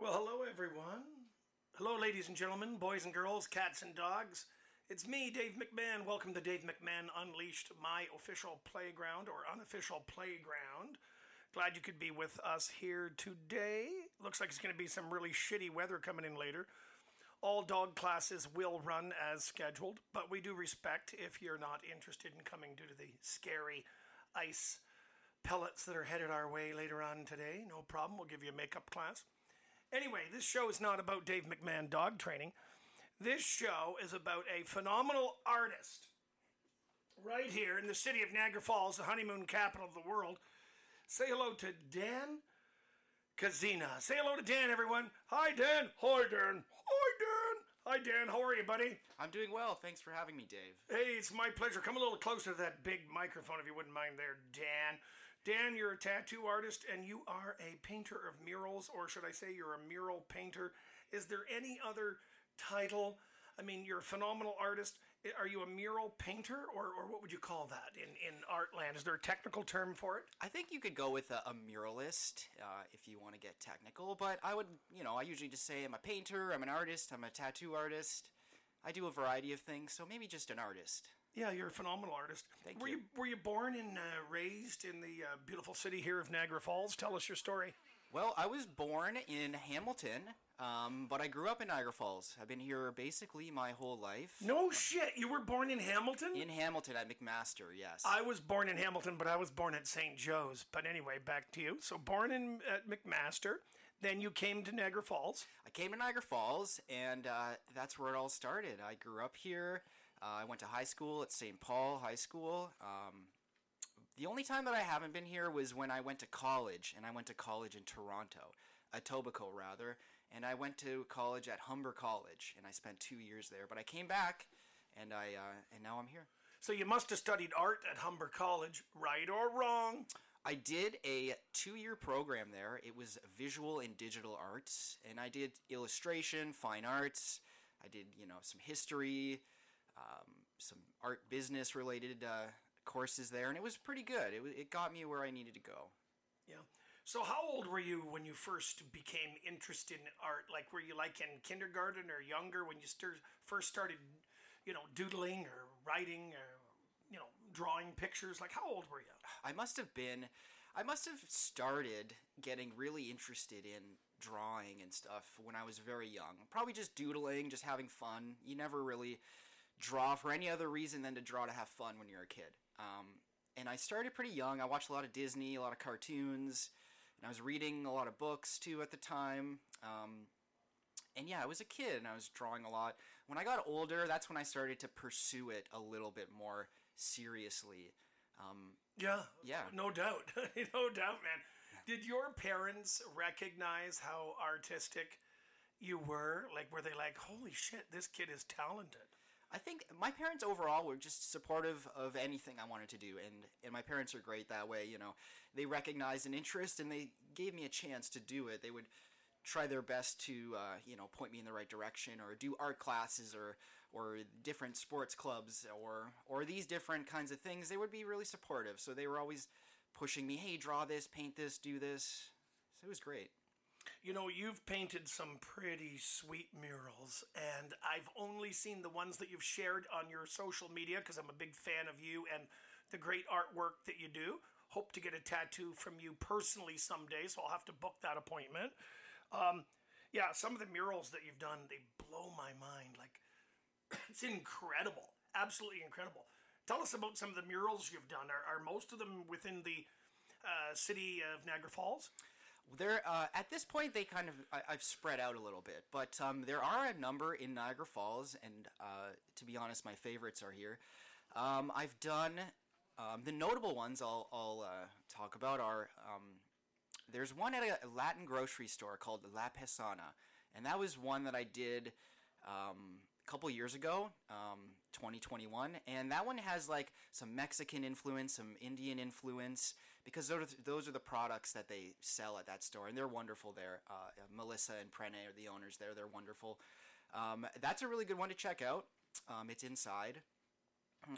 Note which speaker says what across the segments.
Speaker 1: Well, hello, everyone. Hello, ladies and gentlemen, boys and girls, cats and dogs. It's me, Dave McMahon. Welcome to Dave McMahon Unleashed, my official playground or unofficial playground. Glad you could be with us here today. Looks like it's going to be some really shitty weather coming in later. All dog classes will run as scheduled, but we do respect if you're not interested in coming due to the scary ice pellets that are headed our way later on today. No problem, we'll give you a makeup class. Anyway, this show is not about Dave McMahon dog training. This show is about a phenomenal artist right here in the city of Niagara Falls, the honeymoon capital of the world. Say hello to Dan Kozina. Say hello to Dan, everyone. Hi, Dan. Hi, Dan. Hi, Dan. Hi, Dan. How are you, buddy?
Speaker 2: I'm doing well. Thanks for having me, Dave.
Speaker 1: Hey, it's my pleasure. Come a little closer to that big microphone if you wouldn't mind there, Dan. Dan, you're a tattoo artist and you are a painter of murals, or should I say you're a mural painter? Is there any other title? I mean, you're a phenomenal artist. Are you a mural painter, or, or what would you call that in, in art land? Is there a technical term for it?
Speaker 2: I think you could go with a, a muralist uh, if you want to get technical, but I would, you know, I usually just say I'm a painter, I'm an artist, I'm a tattoo artist. I do a variety of things, so maybe just an artist.
Speaker 1: Yeah, you're a phenomenal artist.
Speaker 2: Thank
Speaker 1: were
Speaker 2: you.
Speaker 1: you. Were you born and uh, raised in the uh, beautiful city here of Niagara Falls? Tell us your story.
Speaker 2: Well, I was born in Hamilton, um, but I grew up in Niagara Falls. I've been here basically my whole life.
Speaker 1: No shit, you were born in Hamilton?
Speaker 2: In Hamilton at McMaster, yes.
Speaker 1: I was born in Hamilton, but I was born at St. Joe's. But anyway, back to you. So born in at McMaster, then you came to Niagara Falls.
Speaker 2: I came to Niagara Falls, and uh, that's where it all started. I grew up here. Uh, I went to high school at St. Paul High School. Um, the only time that I haven't been here was when I went to college, and I went to college in Toronto, Etobicoke rather, and I went to college at Humber College, and I spent two years there. But I came back, and I uh, and now I'm here.
Speaker 1: So you must have studied art at Humber College, right or wrong?
Speaker 2: I did a two-year program there. It was visual and digital arts, and I did illustration, fine arts. I did you know some history, um, some art business related uh, courses there, and it was pretty good. It, it got me where I needed to go.
Speaker 1: Yeah. So how old were you when you first became interested in art? Like were you like in kindergarten or younger when you stir- first started, you know, doodling or writing or you know, drawing pictures? Like how old were you?
Speaker 2: I must have been, I must have started getting really interested in drawing and stuff when I was very young. Probably just doodling, just having fun. You never really draw for any other reason than to draw to have fun when you're a kid. Um, and I started pretty young. I watched a lot of Disney, a lot of cartoons, and I was reading a lot of books too at the time. Um, and yeah, I was a kid and I was drawing a lot. When I got older, that's when I started to pursue it a little bit more seriously. Um,
Speaker 1: Yeah.
Speaker 2: Yeah.
Speaker 1: No doubt. no doubt, man. Did your parents recognize how artistic you were? Like, were they like, holy shit, this kid is talented?
Speaker 2: I think my parents overall were just supportive of anything I wanted to do, and and my parents are great that way. You know, they recognized an interest and they gave me a chance to do it. They would try their best to uh, you know point me in the right direction, or do art classes, or or different sports clubs, or or these different kinds of things. They would be really supportive. So they were always pushing me, hey, draw this, paint this, do this. So it was great.
Speaker 1: You know, you've painted some pretty sweet murals, and I've only seen the ones that you've shared on your social media because I'm a big fan of you and the great artwork that you do. Hope to get a tattoo from you personally someday, so I'll have to book that appointment. Um, yeah, some of the murals that you've done, they blow my mind. Like, it's incredible. Absolutely incredible. Tell us about some of the murals you've done. Are, are most of them within the uh, city of Niagara Falls?
Speaker 2: There, uh, at this point, they kind of I, I've spread out a little bit, but um, there are a number in Niagara Falls, and uh, to be honest, my favorites are here. Um, I've done um, the notable ones. I'll, I'll uh, talk about are um, there's one at a Latin grocery store called La Pesana, and that was one that I did um, couple years ago, um, 2021, and that one has like some Mexican influence, some Indian influence, because those are, those are the products that they sell at that store, and they're wonderful there. Uh, Melissa and Prene are the owners there; they're wonderful. Um, that's a really good one to check out. Um, it's inside.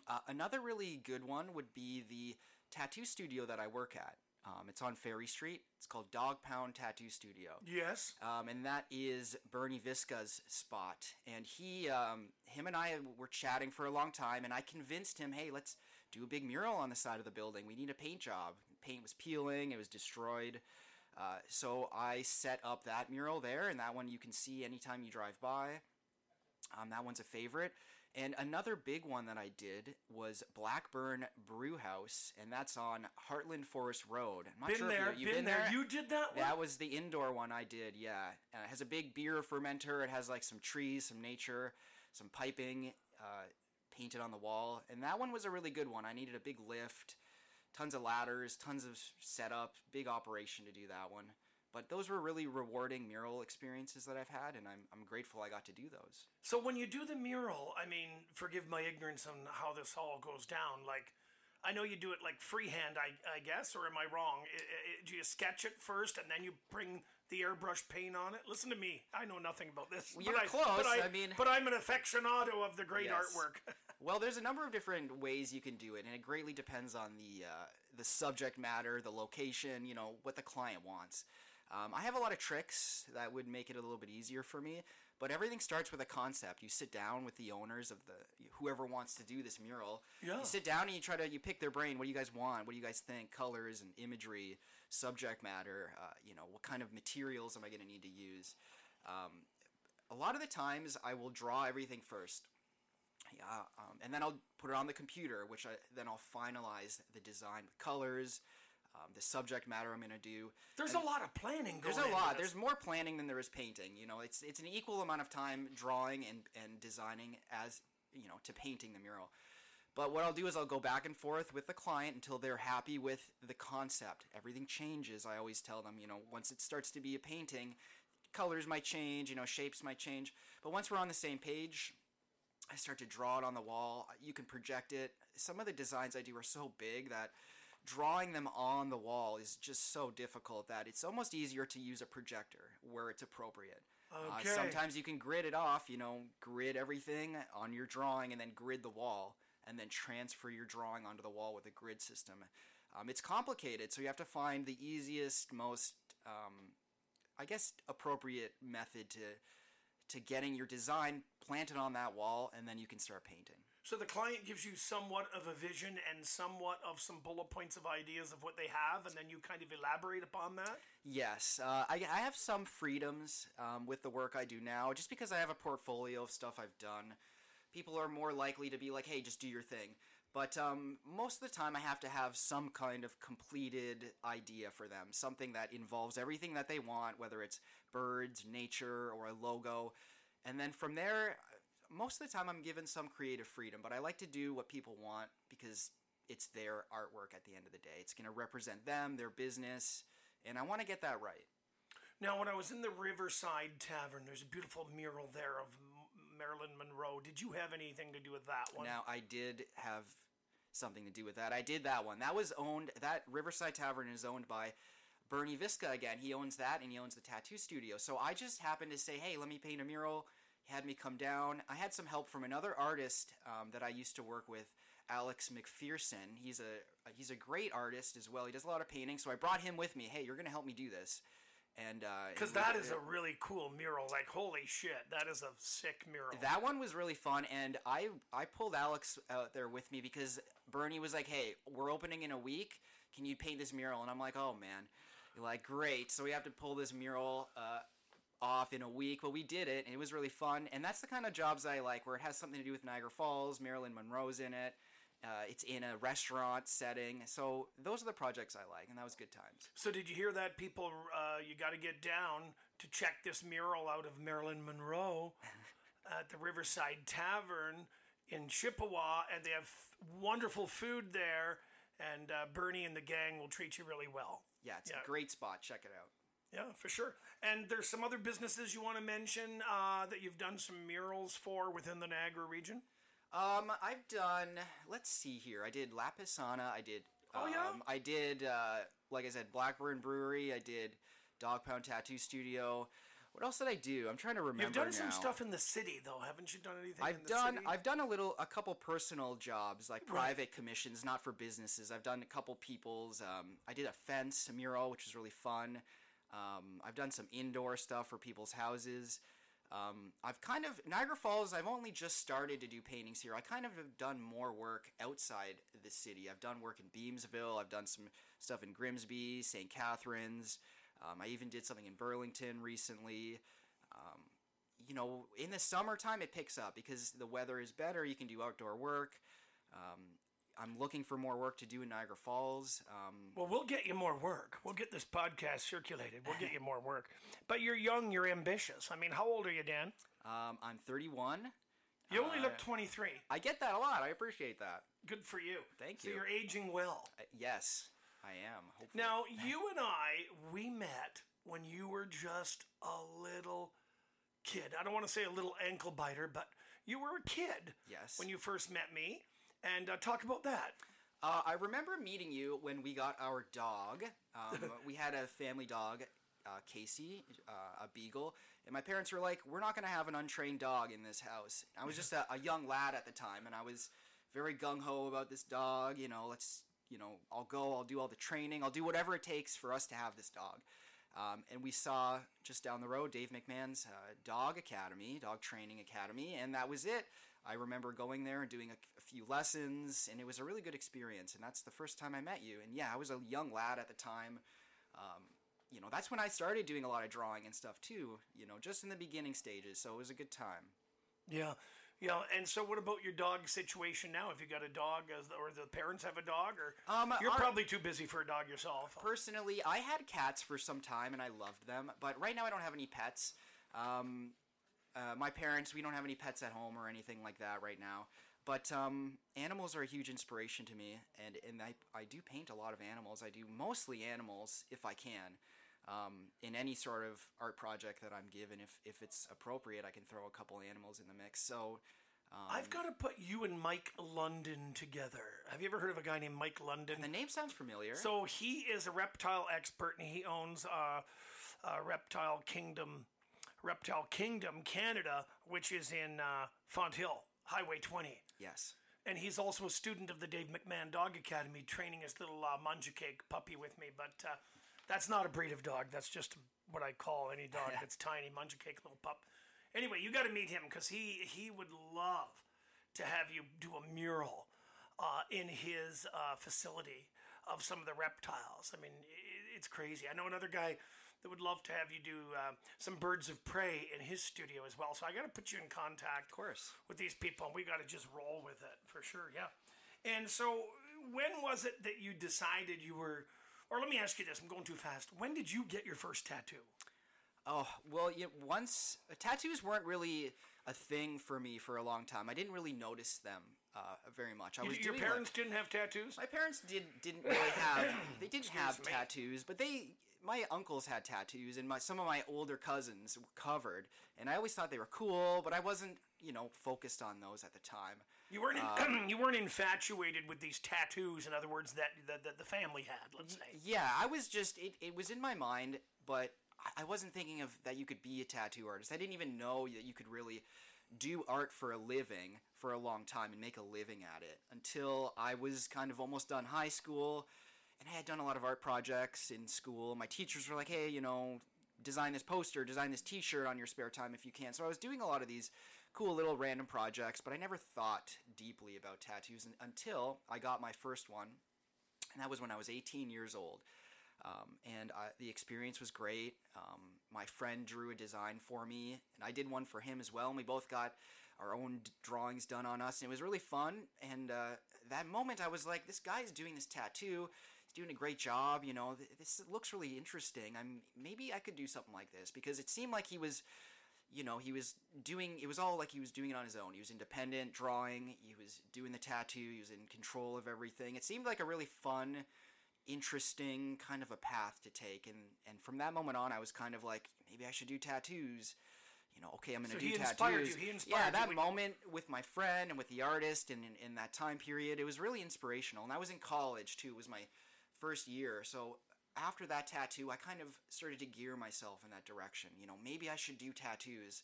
Speaker 2: Uh, another really good one would be the tattoo studio that I work at. Um, it's on Ferry Street. It's called Dog Pound Tattoo Studio.
Speaker 1: Yes.
Speaker 2: Um, and that is Bernie Visca's spot. And he, um, him and I were chatting for a long time, and I convinced him, hey, let's do a big mural on the side of the building. We need a paint job. Paint was peeling, it was destroyed. Uh, so I set up that mural there, and that one you can see anytime you drive by. Um, that one's a favorite. And another big one that I did was Blackburn Brew House, and that's on Heartland Forest Road. I'm not
Speaker 1: Been
Speaker 2: sure
Speaker 1: there.
Speaker 2: if you,
Speaker 1: been,
Speaker 2: been
Speaker 1: there. You did that one.
Speaker 2: that was the indoor one I did, yeah. Uh, it has a big beer fermenter. It has like some trees, some nature, some piping uh, painted on the wall. And that one was a really good one. I needed a big lift, tons of ladders, tons of setup, big operation to do that one. But those were really rewarding mural experiences that I've had, and I'm, I'm grateful I got to do those.
Speaker 1: So when you do the mural, I mean, forgive my ignorance on how this all goes down. Like, I know you do it like freehand, I, I guess, or am I wrong? I, I, do you sketch it first and then you bring the airbrush paint on it? Listen to me, I know nothing about this.
Speaker 2: Well,
Speaker 1: but
Speaker 2: you're
Speaker 1: I,
Speaker 2: close,
Speaker 1: But I,
Speaker 2: I mean-
Speaker 1: but I'm an aficionado of the great
Speaker 2: Yes.
Speaker 1: artwork.
Speaker 2: Well, there's a number of different ways you can do it, and it greatly depends on the uh, the subject matter, the location, you know, what the client wants. Um, I have a lot of tricks that would make it a little bit easier for me, but everything starts with a concept. You sit down with the owners of the whoever wants to do this mural.
Speaker 1: Yeah.
Speaker 2: You sit down and you try to you pick their brain. What do you guys want? What do you guys think? Colors and imagery, subject matter. Uh, you know, what kind of materials am I going to need to use? Um, a lot of the times, I will draw everything first. Yeah, um, and then I'll put it on the computer, which I then I'll finalize the design with colors, um, the subject matter I'm going to do.
Speaker 1: There's
Speaker 2: And
Speaker 1: a lot of planning going
Speaker 2: There's a lot. There's more planning than there is painting. You know, it's it's an equal amount of time drawing and and designing as you know to painting the mural. But what I'll do is I'll go back and forth with the client until they're happy with the concept. Everything changes. I always tell them, you know, once it starts to be a painting, colors might change, you know, shapes might change. But once we're on the same page, I start to draw it on the wall. You can project it. Some of the designs I do are so big that drawing them on the wall is just so difficult that it's almost easier to use a projector where it's appropriate.
Speaker 1: Okay.
Speaker 2: Uh, sometimes you can grid it off, you know, grid everything on your drawing and then grid the wall and then transfer your drawing onto the wall with a grid system. Um, it's complicated, so you have to find the easiest, most, um, I guess, appropriate method to to getting your design planted on that wall, and then you can start painting.
Speaker 1: So the client gives you somewhat of a vision and somewhat of some bullet points of ideas of what they have, and then you kind of elaborate upon that.
Speaker 2: Yes, uh, I, I have some freedoms um, with the work I do now, just because I have a portfolio of stuff I've done. People are more likely to be like, "Hey, just do your thing." But um, most of the time, I have to have some kind of completed idea for them, something that involves everything that they want, whether it's birds, nature, or a logo. And then from there, most of the time, I'm given some creative freedom. But I like to do what people want because it's their artwork at the end of the day. It's going to represent them, their business, and I want to get that right.
Speaker 1: Now, when I was in the Riverside Tavern, there's a beautiful mural there of Marilyn Monroe. Did you have anything to do with that one?
Speaker 2: Now, I did have something to do with that. I did that one. That was owned. That Riverside Tavern is owned by Bernie Visca again. He owns that, and he owns the tattoo studio. So I just happened to say, "Hey, let me paint a mural." He had me come down. I had some help from another artist um, that I used to work with, Alex McPherson. He's a he's a great artist as well. He does a lot of painting. So I brought him with me. Hey, you're going to help me do this. And
Speaker 1: Because
Speaker 2: uh,
Speaker 1: that
Speaker 2: we-
Speaker 1: is a really cool mural. Like, holy shit, that is a sick mural.
Speaker 2: That one was really fun, and I I pulled Alex out there with me because Bernie was like, "Hey, we're opening in a week. Can you paint this mural?" And I'm like, "Oh man." You're like, "Great." So we have to pull this mural uh, off in a week, but we did it, and it was really fun. And that's the kind of jobs I like, where it has something to do with Niagara Falls. Marilyn Monroe's in it. Uh, it's in a restaurant setting, so those are the projects I like, and that was good times.
Speaker 1: so, did you hear that, people? Uh, you got to get down to check this mural out of Marilyn Monroe at the Riverside Tavern in Chippawa, and they have wonderful food there. And uh, Bernie and the gang will treat you really well.
Speaker 2: Yeah, it's
Speaker 1: Yeah.
Speaker 2: a great spot. Check it out.
Speaker 1: Yeah, for sure. And there's some other businesses you want to mention uh, that you've done some murals for within the Niagara region.
Speaker 2: Um, I've done. Let's see here. I did Lapisana. I did.
Speaker 1: Oh, yeah?
Speaker 2: um, I did. Uh, like I said, Blackburn Brewery. I did Dog Pound Tattoo Studio. What else did I do? I'm trying to remember.
Speaker 1: You've done
Speaker 2: now.
Speaker 1: some stuff in the city, though, haven't you? Done anything?
Speaker 2: I've
Speaker 1: in the
Speaker 2: done
Speaker 1: City?
Speaker 2: I've done a little a couple personal jobs like
Speaker 1: Right.
Speaker 2: private commissions, not for businesses. I've done a couple people's. Um, I did a fence, a mural, which was really fun. Um, I've done some indoor stuff for people's houses. Um, I've kind of Niagara Falls. I've only just started to do paintings here. I kind of have done more work outside the city. I've done work in Beamsville. I've done some stuff in Grimsby, St. Catharines. Um, I even did something in Burlington recently. Um, you know, in the summertime it picks up because the weather is better. You can do outdoor work. Um, I'm looking for more work to do in Niagara Falls. Um,
Speaker 1: Well, we'll get you more work. We'll get this podcast circulated. We'll get you more work. But you're young. You're ambitious. I mean, how old are you, Dan?
Speaker 2: um, I'm 31.
Speaker 1: You only
Speaker 2: Uh,
Speaker 1: look 23.
Speaker 2: I get that a lot. I appreciate that.
Speaker 1: Good for you.
Speaker 2: Thank
Speaker 1: so
Speaker 2: you.
Speaker 1: you're aging well.
Speaker 2: Uh, yes, I am. Hopefully.
Speaker 1: Now, you and I, we met when you were just a little kid. I don't want to say a little ankle biter, but you were a kid
Speaker 2: Yes.
Speaker 1: when you first met me. And uh, talk about that.
Speaker 2: Uh, I remember meeting you when we got our dog. Um, we had a family dog, uh, Casey, uh, a beagle, and my parents were like, "We're not going to have an untrained dog in this house." I was just a, a young lad at the time, and I was very gung ho about this dog. You know, let's, you know, I'll go, I'll do all the training, I'll do whatever it takes for us to have this dog. Um, and we saw just down the road Dave McMahon's uh, Dog Academy, Dog Training Academy, and that was it. I remember going there and doing a, a few lessons, and it was a really good experience. And that's the first time I met you. And yeah, I was a young lad at the time. Um, you know, that's when I started doing a lot of drawing and stuff too. You know, just in the beginning stages. So it was a good time.
Speaker 1: Yeah. Yeah. And so, what about your dog situation now? If you got a dog, as or the parents have a dog, or
Speaker 2: Um,
Speaker 1: you're
Speaker 2: our-
Speaker 1: probably too busy for a dog yourself.
Speaker 2: Personally, I had cats for some time and I loved them, but right now I don't have any pets. Um, uh, my parents, we don't have any pets at home or anything like that right now. But um, animals are a huge inspiration to me, and, and I, I do paint a lot of animals. I do mostly animals if I can. Um, in any sort of art project that I'm given, if, if it's appropriate, I can throw a couple animals in the mix. So, um,
Speaker 1: I've got to put you and Mike London together. Have you ever heard of a guy named Mike London?
Speaker 2: the name sounds familiar.
Speaker 1: So he is a reptile expert, and he owns uh, uh, Reptile Kingdom, Reptile Kingdom Canada, which is in uh, Fonthill, Highway 20.
Speaker 2: yes.
Speaker 1: And he's also a student of the Dave McMahon Dog Academy, training his little uh, Munja Cake puppy with me. But uh, that's not a breed of dog. That's just what I call any dog that's tiny, Munja Cake little pup. Anyway, you got to meet him because he he would love to have you do a mural uh, in his uh, facility of some of the reptiles. I mean, i it's crazy. I know another guy that would love to have you do uh, some birds of prey in his studio as well. So I got to put you in contact
Speaker 2: Of course.
Speaker 1: with these people, and we got to just roll with it for sure. Yeah. And so, when was it that you decided you were? Or let me ask you this: I'm going too fast. When did you get your first tattoo?
Speaker 2: Oh well, yeah, once uh, tattoos weren't really a thing for me for a long time. I didn't really notice them uh, very much. I
Speaker 1: You-
Speaker 2: was
Speaker 1: your parents
Speaker 2: like,
Speaker 1: didn't have tattoos.
Speaker 2: my parents did didn't really have they didn't have
Speaker 1: me.
Speaker 2: tattoos, but they my uncles had tattoos and my some of my older cousins were covered, and I always thought they were cool, but I wasn't you know focused on those at the time.
Speaker 1: You weren't in,
Speaker 2: Um,
Speaker 1: you weren't infatuated with these tattoos. In other words, that the, the, the family had. Let's say.
Speaker 2: Yeah, I was just it, it was in my mind, but I- I wasn't thinking of that you could be a tattoo artist. I didn't even know that you could really do art for a living for a long time and make a living at it until I was kind of almost done high school and I had done a lot of art projects in school. My teachers were like, "Hey, you know, design this poster, design this t-shirt on your spare time if you can." So I was doing a lot of these cool little random projects, but I never thought deeply about tattoos until I got my first one and that was when I was 18 years old. Um, and I, the experience was great. Um, my friend drew a design for me, and I did one for him as well. And we both got our own drawings done on us, and it was really fun. And uh, that moment, I was like, "This guy's doing this tattoo. Doing a great job. You know, this looks really interesting. I'm maybe I could do something like this because it seemed like he was." you know, he was doing it was all like he was doing it on his own. He was independent, drawing, he was doing the tattoo, he was in control of everything. It seemed like a really fun, interesting kind of a path to take and and from that moment on I was kind of like maybe I should do tattoos. You know, okay, I'm going to
Speaker 1: So
Speaker 2: do
Speaker 1: he
Speaker 2: tattoos.
Speaker 1: inspired you, he
Speaker 2: yeah,
Speaker 1: inspired you
Speaker 2: that
Speaker 1: when-
Speaker 2: moment with my friend and with the artist and in, in that time period, it was really inspirational. And I was in college too. It was my first year. So after that tattoo, I kind of started to gear myself in that direction. You know, maybe I should do tattoos.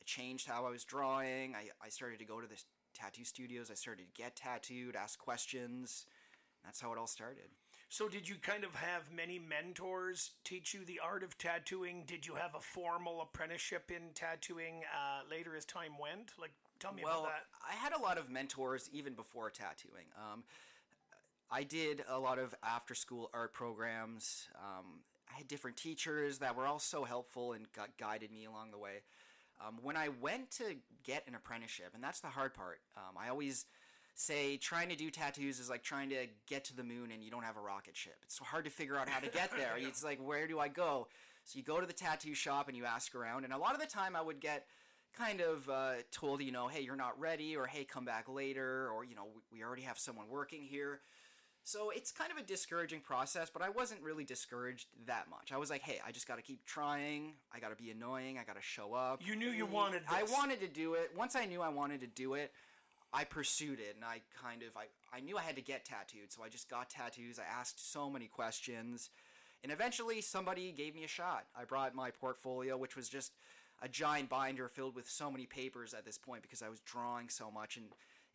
Speaker 2: I changed how I was drawing. I, I started to go to the tattoo studios. I started to get tattooed, ask questions. That's how it all started.
Speaker 1: So, did you kind of have many mentors teach you the art of tattooing? Did you have a formal apprenticeship in tattooing uh, later as time went? Like, tell me
Speaker 2: well,
Speaker 1: about that.
Speaker 2: I had a lot of mentors even before tattooing. Um, I did a lot of after school art programs. Um, I had different teachers that were all so helpful and gu- guided me along the way. Um, when I went to get an apprenticeship, and that's the hard part, um, I always say trying to do tattoos is like trying to get to the moon and you don't have a rocket ship. It's so hard to figure out how to get there. It's like, where do I go? So you go to the tattoo shop and you ask around, and a lot of the time I would get kind of uh, told, you know, hey, you're not ready, or hey, come back later, or, you know, we, we already have someone working here. So it's kind of a discouraging process, but I wasn't really discouraged that much. I was like, hey, I just got to keep trying. I got to be annoying. I got to show up.
Speaker 1: You knew you wanted
Speaker 2: I wanted to do it. Once I knew I wanted to do it, I pursued it and I kind of I, I knew I had to get tattooed, so I just got tattoos. I asked so many questions. And eventually somebody gave me a shot. I brought my portfolio, which was just a giant binder filled with so many papers at this point because I was drawing so much and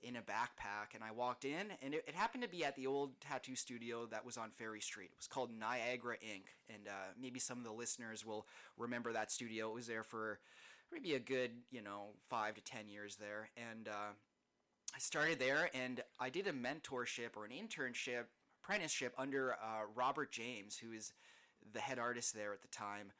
Speaker 2: in a backpack and I walked in and it, it happened to be at the old tattoo studio that was on Ferry Street. It was called Niagara Ink and uh, maybe some of the listeners will remember that studio. It was there for maybe a good, you know, five to ten years there. And uh, I started there and I did a mentorship or an internship, apprenticeship under uh, Robert James, who is the head artist there at the time.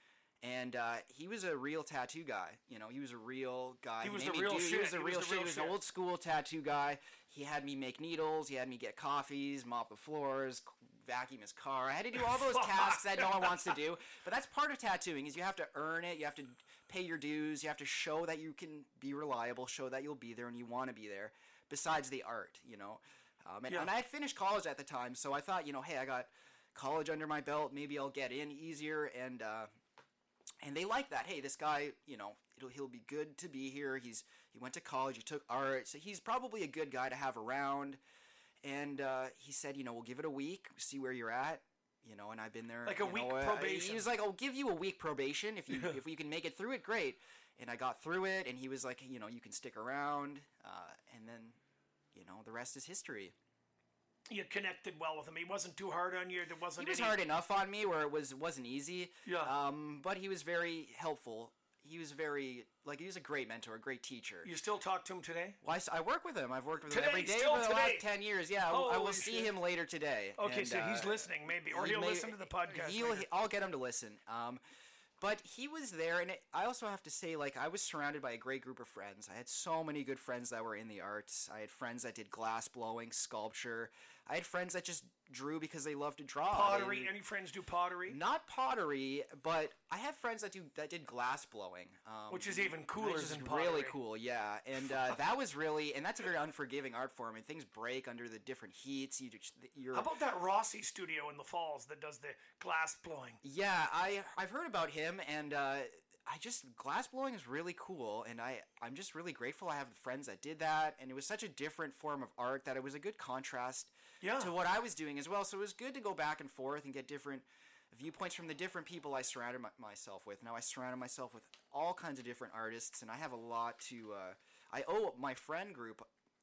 Speaker 2: And uh, he was a real tattoo guy. You know, he was a real guy.
Speaker 1: He was
Speaker 2: made
Speaker 1: the real
Speaker 2: do-
Speaker 1: shit.
Speaker 2: He was
Speaker 1: He was
Speaker 2: real
Speaker 1: the
Speaker 2: shit. He was an old school tattoo guy. He had me make needles. He had me get coffees, mop the floors, vacuum his car. I had to do all those tasks that no one wants to do. But that's part of tattooing is you have to earn it. You have to pay your dues. You have to show that you can be reliable, show that you'll be there and you want to be there. Besides the art, you know. Um, and,
Speaker 1: Yeah.
Speaker 2: and I finished college at the time, so I thought, you know, hey, I got college under my belt. Maybe I'll get in easier. And uh, and they like that. Hey, this guy, you know, it'll, he'll be good to be here. He's he went to college. He took art, so he's probably a good guy to have around. And uh, he said, you know, we'll give it a week, see where you're at. You know, and I've been there
Speaker 1: Like a week
Speaker 2: know, uh,
Speaker 1: probation.
Speaker 2: He was like, "I'll give you a week probation if you if you can make it through it, great." And I got through it, and he was like, "You know, you can stick around." Uh, and then, you know, the rest is history.
Speaker 1: You connected well with him. He wasn't too hard on you. There wasn't
Speaker 2: He was
Speaker 1: any.
Speaker 2: hard enough on me where it was wasn't easy.
Speaker 1: Yeah.
Speaker 2: Um, but he was very helpful. He was very like he was a great mentor, a great teacher.
Speaker 1: You still talk to him today?
Speaker 2: Well, I I, work with him. I've worked with
Speaker 1: Today,
Speaker 2: him every day for the
Speaker 1: today?
Speaker 2: last ten years. Yeah, I will- I will
Speaker 1: Holy
Speaker 2: see
Speaker 1: shit.
Speaker 2: him later today.
Speaker 1: Okay,
Speaker 2: and,
Speaker 1: so he's
Speaker 2: uh,
Speaker 1: listening maybe, or
Speaker 2: he
Speaker 1: he'll
Speaker 2: may-
Speaker 1: listen to the podcast.
Speaker 2: He'll. I'll get him to listen. Um, but he was there, and it, I also have to say, like, I was surrounded by a great group of friends. I had so many good friends that were in the arts. I had friends that did glass blowing, sculpture. I had friends that just drew because they loved to draw.
Speaker 1: pottery.
Speaker 2: and-
Speaker 1: Any friends do pottery?
Speaker 2: not pottery, but I have friends that do that did glass blowing, um,
Speaker 1: Which is even cooler
Speaker 2: which is really cool. Yeah, and uh, that was really, and that's a very unforgiving art form, and things break under the different heats. You, just- you're
Speaker 1: How about that Rossi studio in the Falls that does the glass blowing?
Speaker 2: yeah, I I've heard about him, and uh, I just glass blowing is really cool, and I I'm just really grateful I have friends that did that, and it was such a different form of art that it was a good contrast
Speaker 1: Yeah.
Speaker 2: to what I was doing as well. So it was good to go back and forth and get different viewpoints from the different people I surrounded my, myself with. Now I surrounded myself with all kinds of different artists, and I have a lot to. Uh, I owe my friend group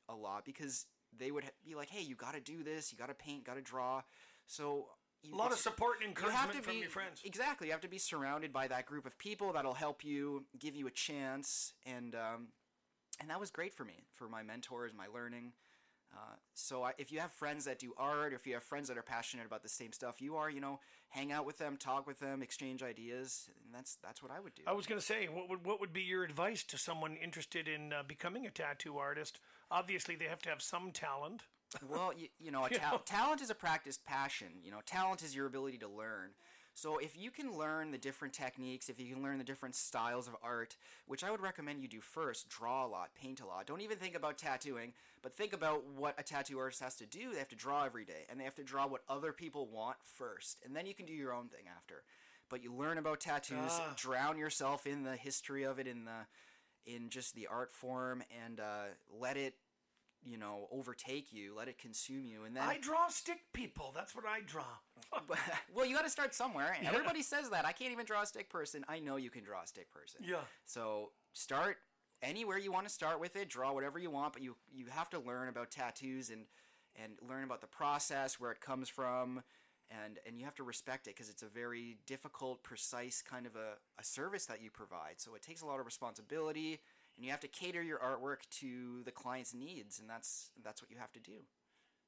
Speaker 2: a lot because they would be like, "Hey, you got to do this. You got to paint. Got to draw." So you,
Speaker 1: A lot of support and encouragement from your friends.
Speaker 2: exactly. You have to be surrounded by that group of people that'll help you, give you a chance, and um, and that was great for me, for my mentors, my learning. Uh, so I, if you have friends that do art, or if you have friends that are passionate about the same stuff you are, you know, hang out with them, talk with them, exchange ideas, and that's that's what I would do.
Speaker 1: I was going to say, what would what would be your advice to someone interested in uh, becoming a tattoo artist? Obviously, they have to have some talent.
Speaker 2: well, you, you know, a ta- talent is a practiced passion. You know, talent is your ability to learn. So if you can learn the different techniques, if you can learn the different styles of art, which I would recommend you do first, draw a lot, paint a lot. Don't even think about tattooing, but think about what a tattoo artist has to do. They have to draw every day, and they have to draw what other people want first, and then you can do your own thing after. But you learn about tattoos,
Speaker 1: Ah.
Speaker 2: drown yourself in the history of it, in the in just the art form, and uh, let it you know overtake you let it consume you and then
Speaker 1: I draw stick people. That's what I draw.
Speaker 2: Well, you got to start somewhere. And Everybody says that. I can't even draw a stick person. I know you can draw a stick person.
Speaker 1: Yeah.
Speaker 2: So start anywhere you want to start with it. Draw whatever you want, but you you have to learn about tattoos and and learn about the process, where it comes from, and and you have to respect it because it's a very difficult, precise kind of a, a service that you provide. So it takes a lot of responsibility, and you have to cater your artwork to the client's needs, and that's that's what you have to do.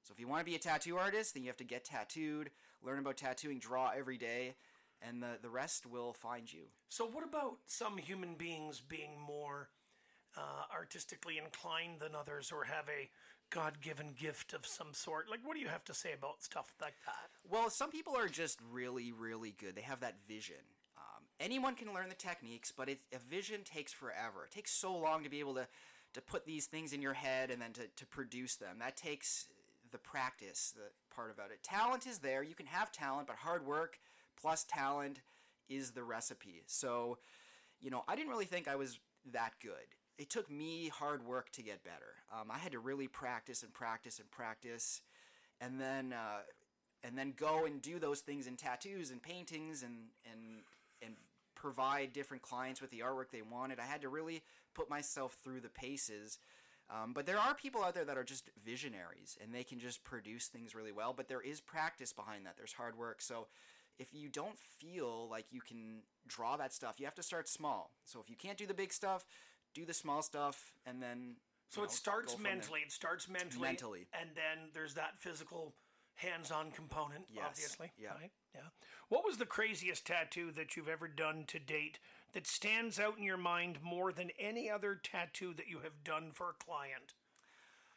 Speaker 2: So if you want to be a tattoo artist, then you have to get tattooed, learn about tattooing, draw every day, and the, the rest will find you.
Speaker 1: So, what about some human beings being more uh, artistically inclined than others or have a God given gift of some sort? Like, what do you have to say about stuff like that?
Speaker 2: Well, some people are just really, really good. They have that vision. Anyone can learn the techniques, but it, a vision takes forever. It takes so long to be able to, to put these things in your head and then to, to produce them. That takes the practice, the part about it. Talent is there. You can have talent, but hard work plus talent is the recipe. So, you know, I didn't really think I was that good. It took me hard work to get better. Um, I had to really practice and practice and practice, and then uh, and then go and do those things in tattoos and paintings and and and provide different clients with the artwork they wanted. I had to really put myself through the paces. Um, but there are people out there that are just visionaries and they can just produce things really well. But there is practice behind that. There's hard work. So if you don't feel like you can draw that stuff, you have to start small. So if you can't do the big stuff, do the small stuff, and then.
Speaker 1: So
Speaker 2: you
Speaker 1: it starts
Speaker 2: from there.
Speaker 1: mentally. It starts mentally.
Speaker 2: Mentally.
Speaker 1: And then there's that physical hands-on component,
Speaker 2: Yes,
Speaker 1: obviously.
Speaker 2: yeah.
Speaker 1: Right? Yeah. What was the craziest tattoo that you've ever done to date that stands out in your mind more than any other tattoo that you have done for a client?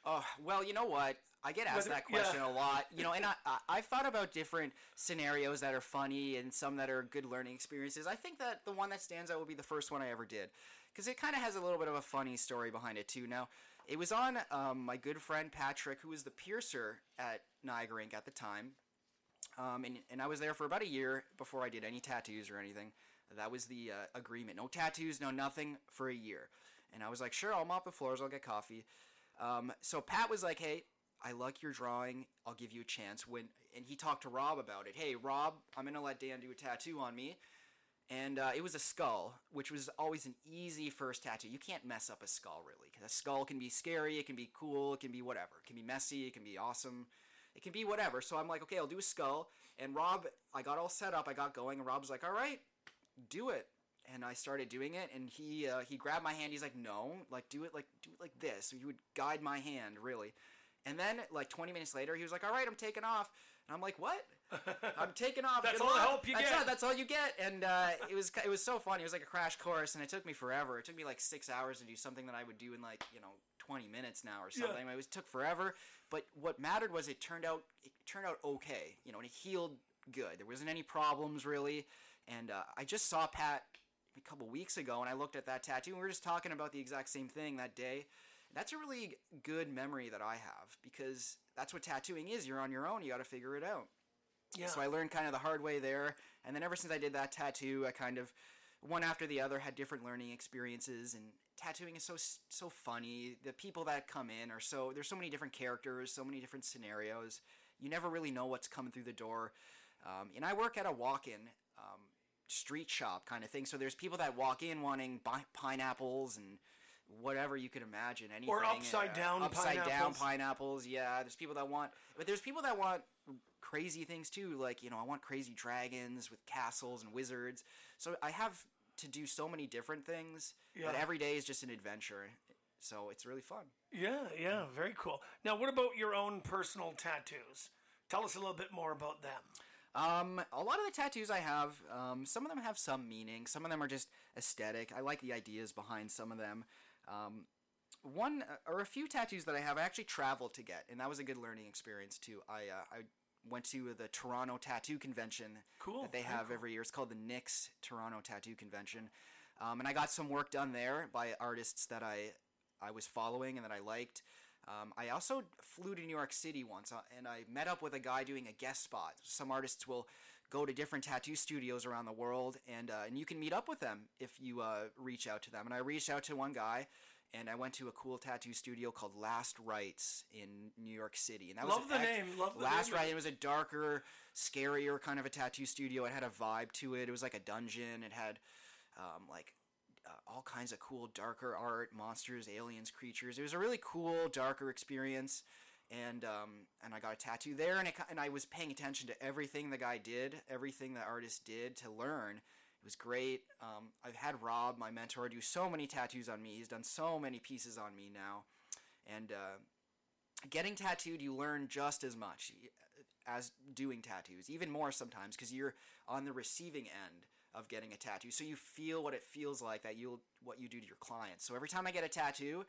Speaker 2: Oh, well, you know what? I get asked
Speaker 1: Whether-
Speaker 2: that question
Speaker 1: yeah.
Speaker 2: a lot. You know, and I, I, I've thought about different scenarios that are funny and some that are good learning experiences. I think that the one that stands out would be the first one I ever did. Because it kind of has a little bit of a funny story behind it, too. Now, it was on um, my good friend Patrick, who was the piercer at Niagara Ink at the time. Um, and, and I was there for about a year before I did any tattoos or anything. That was the uh, agreement. No tattoos, no nothing for a year. And I was like, sure, I'll mop the floors, I'll get coffee. Um, so Pat was like, hey, I like your drawing. I'll give you a chance. When and he talked to Rob about it. Hey, Rob, I'm gonna let Dan do a tattoo on me. And uh, it was a skull, which was always an easy first tattoo. You can't mess up a skull really, 'cause a skull can be scary, it can be cool, it can be whatever. It can be messy, it can be awesome, it can be whatever. So I'm like, okay, I'll do a skull. And Rob, I got all set up, I got going, and Rob was like, all right, do it. And I started doing it, and he uh, he grabbed my hand. He's like, no, like do it like do it like this. So he would guide my hand really. And then like 20 minutes later, he was like, all right, I'm taking off. And I'm like, what? I'm taking off.
Speaker 1: That's
Speaker 2: Good
Speaker 1: all
Speaker 2: luck.
Speaker 1: help you
Speaker 2: that's
Speaker 1: get.
Speaker 2: All, that's all you get. And uh, it was it was so funny. It was like a crash course, and it took me forever. It took me like six hours to do something that I would do in like you know 20 minutes now or
Speaker 1: Yeah.
Speaker 2: something. It was took forever. But what mattered was it turned out it turned out okay. You know, and it healed good. There wasn't any problems really. And uh, I just saw Pat a couple weeks ago, and I looked at that tattoo, and we were just talking about the exact same thing that day. That's a really good memory that I have because that's what tattooing is. You're on your own. You got to figure it out.
Speaker 1: Yeah.
Speaker 2: So I learned kind of the hard way there, and then ever since I did that tattoo, I kind of one after the other had different learning experiences. And tattooing is so so funny. The people that come in are so there's so many different characters, so many different scenarios. You never really know what's coming through the door. Um, and I work at a walk-in um, street shop kind of thing. So there's people that walk in wanting pineapples and whatever you could imagine. Anything
Speaker 1: upside
Speaker 2: uh,
Speaker 1: down
Speaker 2: upside down
Speaker 1: pineapples.
Speaker 2: pineapples. Yeah, there's people that want, but there's people that want crazy things too. Like you know, I want crazy dragons with castles and wizards. So I have to do so many different things.
Speaker 1: Yeah.
Speaker 2: That every day is just an adventure. So it's really fun.
Speaker 1: Yeah, yeah, very cool. Now, what about your own personal tattoos? Tell us a little bit more about them.
Speaker 2: Um, a lot of the tattoos I have, um, some of them have some meaning. Some of them are just aesthetic. I like the ideas behind some of them. Um, one uh, or a few tattoos that I have, I actually traveled to get, and that was a good learning experience too. I uh, I went to the Toronto Tattoo Convention
Speaker 1: Cool,
Speaker 2: that they have
Speaker 1: cool.
Speaker 2: every year. It's called the NIX Toronto Tattoo Convention, um, and I got some work done there by artists that I I was following and that I liked. Um, I also flew to New York City once, uh, and I met up with a guy doing a guest spot. Some artists will go to different tattoo studios around the world, and uh, and you can meet up with them if you uh, reach out to them. And I reached out to one guy, and I went to a cool tattoo studio called Last Rites in New York City, and that
Speaker 1: Love
Speaker 2: was
Speaker 1: the
Speaker 2: an
Speaker 1: name, love the
Speaker 2: Last
Speaker 1: name.
Speaker 2: Rite. It was a darker, scarier kind of a tattoo studio. It had a vibe to it. It was like a dungeon. It had um, like uh, all kinds of cool, darker art, monsters, aliens, creatures. It was a really cool, darker experience. And um, and I got a tattoo there, and it, and I was paying attention to everything the guy did, everything the artist did to learn. Was great. Um, I've had Rob, my mentor, do so many tattoos on me. He's done so many pieces on me now, and uh, getting tattooed, you learn just as much as doing tattoos, even more sometimes, because you're on the receiving end of getting a tattoo. So you feel what it feels like that you'll what you do to your clients. So every time I get a tattoo,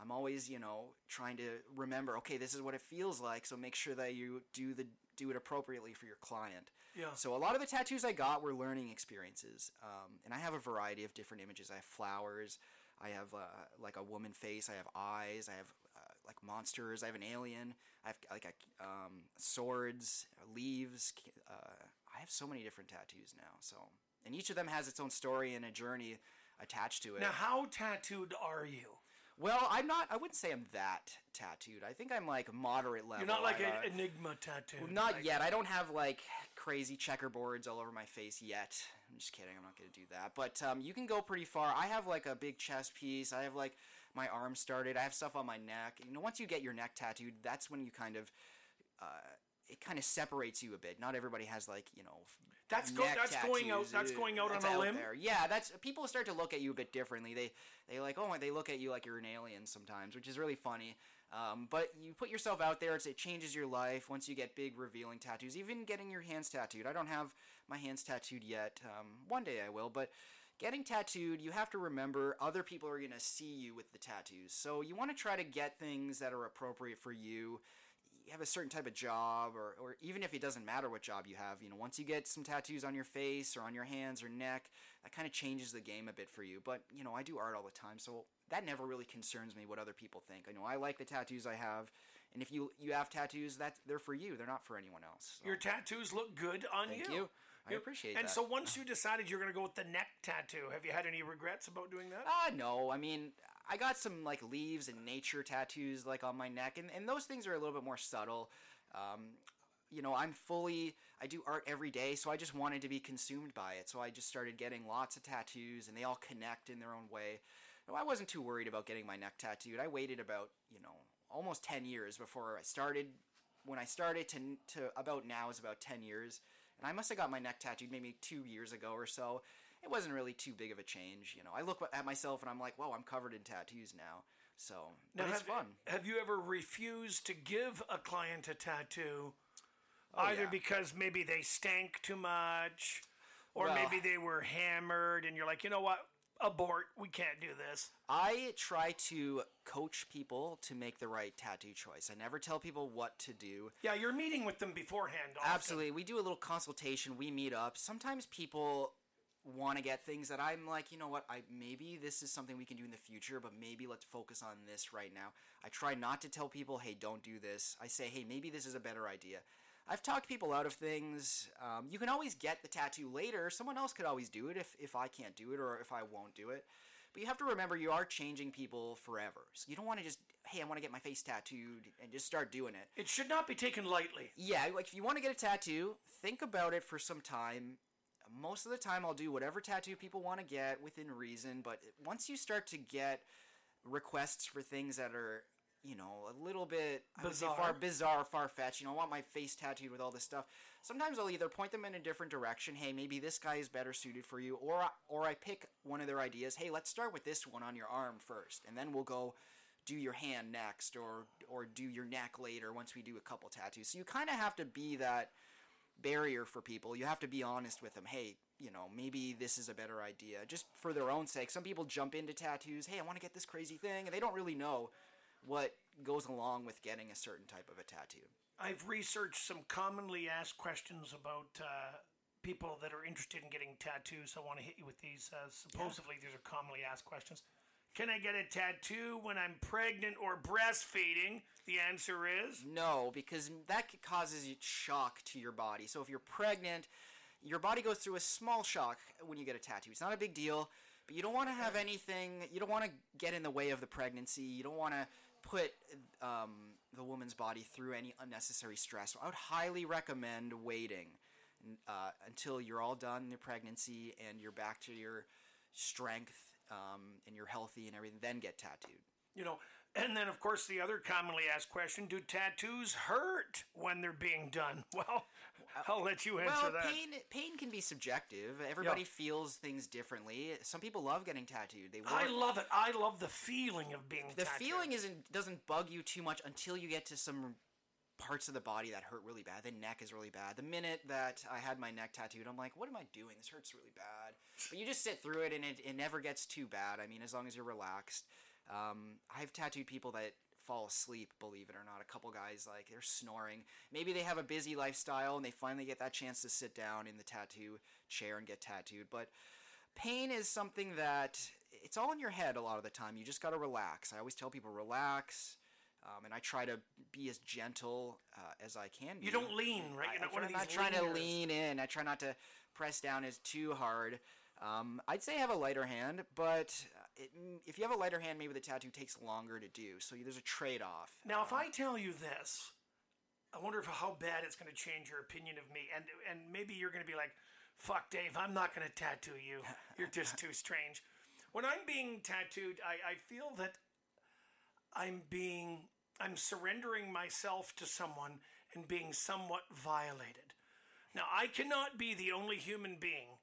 Speaker 2: I'm always, you know, trying to remember, okay, this is what it feels like, so make sure that you do the do it appropriately for your client.
Speaker 1: Yeah.
Speaker 2: So a lot of the tattoos I got were learning experiences, um, and I have a variety of different images. I have flowers, I have uh, like a woman face, I have eyes, I have uh, like monsters, I have an alien, I have like a, um, swords, leaves. Uh, I have so many different tattoos now. So, and each of them has its own story and a journey attached to it.
Speaker 1: Now, how tattooed are you?
Speaker 2: well, I'm not. I wouldn't say I'm that tattooed. I think I'm like moderate level.
Speaker 1: You're not like
Speaker 2: I,
Speaker 1: an
Speaker 2: uh,
Speaker 1: enigma tattoo.
Speaker 2: not
Speaker 1: like-
Speaker 2: yet. I don't have like crazy checkerboards all over my face yet. I'm just kidding. I'm not going to do that. But um, you can go pretty far. I have like a big chest piece. I have like my arm started. I have stuff on my neck. You know, once you get your neck tattooed, that's when you kind of. Uh, it kind of separates you a bit. Not everybody has like you know.
Speaker 1: That's go- that's going out- that's going out
Speaker 2: that's
Speaker 1: on a limb?
Speaker 2: there. Yeah, that's people start to look at you a bit differently. They they like oh they look at you like you're an alien sometimes, which is really funny. Um, but you put yourself out there, it's, it changes your life once you get big revealing tattoos. Even getting your hands tattooed. I don't have my hands tattooed yet. Um, one day I will, but getting tattooed, you have to remember other people are going to see you with the tattoos. So you want to try to get things that are appropriate for you. You have a certain type of job, or, or even if it doesn't matter what job you have, you know, once you get some tattoos on your face or on your hands or neck, that kind of changes the game a bit for you. But, you know, I do art all the time, so that never really concerns me what other people think. I know I like the tattoos I have, and if you you have tattoos, that they're for you. They're not for anyone else. So,
Speaker 1: Your tattoos look good on
Speaker 2: thank
Speaker 1: you.
Speaker 2: you. I appreciate
Speaker 1: And
Speaker 2: that.
Speaker 1: And so once you decided you're going to go with the neck tattoo, have you had any regrets about doing that?
Speaker 2: Ah, no. I mean, I got some like leaves and nature tattoos like on my neck, and, and those things are a little bit more subtle. Um, you know, I'm fully, I do art every day, so I just wanted to be consumed by it. So I just started getting lots of tattoos, and they all connect in their own way. No, I wasn't too worried about getting my neck tattooed. I waited about, you know, almost 10 years before I started. When I started to, to about now is about 10 years. And I must have got my neck tattooed maybe two years ago or so. It wasn't really too big of a change. You know, I look at myself and I'm like, whoa, I'm covered in tattoos now. So, but
Speaker 1: Now,
Speaker 2: it's
Speaker 1: have,
Speaker 2: fun.
Speaker 1: Have you ever refused to give a client a tattoo,
Speaker 2: Oh,
Speaker 1: either
Speaker 2: yeah.
Speaker 1: because maybe they stank too much, or
Speaker 2: Well-
Speaker 1: maybe they were hammered, and you're like, you know what, abort, we can't do this.
Speaker 2: I try to coach people to make the right tattoo choice. I never tell people what to do.
Speaker 1: Yeah, you're meeting with them beforehand. Often.
Speaker 2: Absolutely. We do a little consultation. We meet up. Sometimes people want to get things that I'm like, you know what? I maybe this is something we can do in the future, but maybe let's focus on this right now. I try not to tell people, "Hey, don't do this." I say, "Hey, maybe this is a better idea." I've talked people out of things. Um, you can always get the tattoo later. Someone else could always do it if, if I can't do it or if I won't do it. But you have to remember you are changing people forever. So you don't want to just, hey, I want to get my face tattooed and just start doing it.
Speaker 1: It should not be taken lightly.
Speaker 2: Yeah, like if you want to get a tattoo, think about it for some time. Most of the time, I'll do whatever tattoo people want to get within reason. But once you start to get requests for things that are, you know, a little bit say far bizarre, far fetched. You know, I want my face tattooed with all this stuff. Sometimes I'll either point them in a different direction. Hey, maybe this guy is better suited for you, or I, or I pick one of their ideas. Hey, let's start with this one on your arm first, and then we'll go do your hand next, or or do your neck later once we do a couple tattoos. So you kind of have to be that barrier for people. You have to be honest with them. Hey, you know, maybe this is a better idea, just for their own sake. Some people jump into tattoos. Hey, I want to get this crazy thing, and they don't really know what goes along with getting a certain type of a tattoo.
Speaker 1: I've researched some commonly asked questions about uh, people that are interested in getting tattoos. I want to hit you with these. Uh, supposedly, these are commonly asked questions. Can I get a tattoo when I'm pregnant or breastfeeding? The answer is
Speaker 2: No, because that causes shock to your body. So if you're pregnant, your body goes through a small shock when you get a tattoo. It's not a big deal, but you don't want to have anything. You don't want to get in the way of the pregnancy. You don't want to put um, the woman's body through any unnecessary stress. So I would highly recommend waiting uh, until you're all done in your pregnancy and you're back to your strength um, and you're healthy and everything. Then get tattooed.
Speaker 1: You know, and then of course the other commonly asked question: Do tattoos hurt when they're being done? Well, I'll let you answer
Speaker 2: well,
Speaker 1: that.
Speaker 2: pain pain can be subjective. Everybody feels things differently. Some people love getting tattooed. They
Speaker 1: I love it. I love the feeling of being
Speaker 2: the
Speaker 1: tattooed.
Speaker 2: feeling isn't doesn't bug you too much until you get to some parts of the body that hurt really bad. The neck is really bad. The minute that I had my neck tattooed, I'm like, what am I doing? This hurts really bad. But you just sit through it, and it, it never gets too bad. I mean, as long as you're relaxed. Um, I've tattooed people that fall asleep, believe it or not. A couple guys like they're snoring. Maybe they have a busy lifestyle and they finally get that chance to sit down in the tattoo chair and get tattooed. But pain is something that it's all in your head a lot of the time. You just got to relax. I always tell people relax. Um, and I try to be as gentle uh, as I can be.
Speaker 1: You don't lean, right? You're not
Speaker 2: I
Speaker 1: one of
Speaker 2: try- I'm
Speaker 1: these
Speaker 2: not trying to lean in. I try not to press down as too hard. Um, I'd say have a lighter hand, but it, if you have a lighter hand, maybe the tattoo takes longer to do. So there's a trade-off.
Speaker 1: Now, if I tell you this, I wonder if how bad it's going to change your opinion of me, and and maybe you're going to be like, "Fuck, Dave, I'm not going to tattoo you. You're just too strange." When I'm being tattooed, I, I feel that I'm being I'm surrendering myself to someone and being somewhat violated. Now, I cannot be the only human being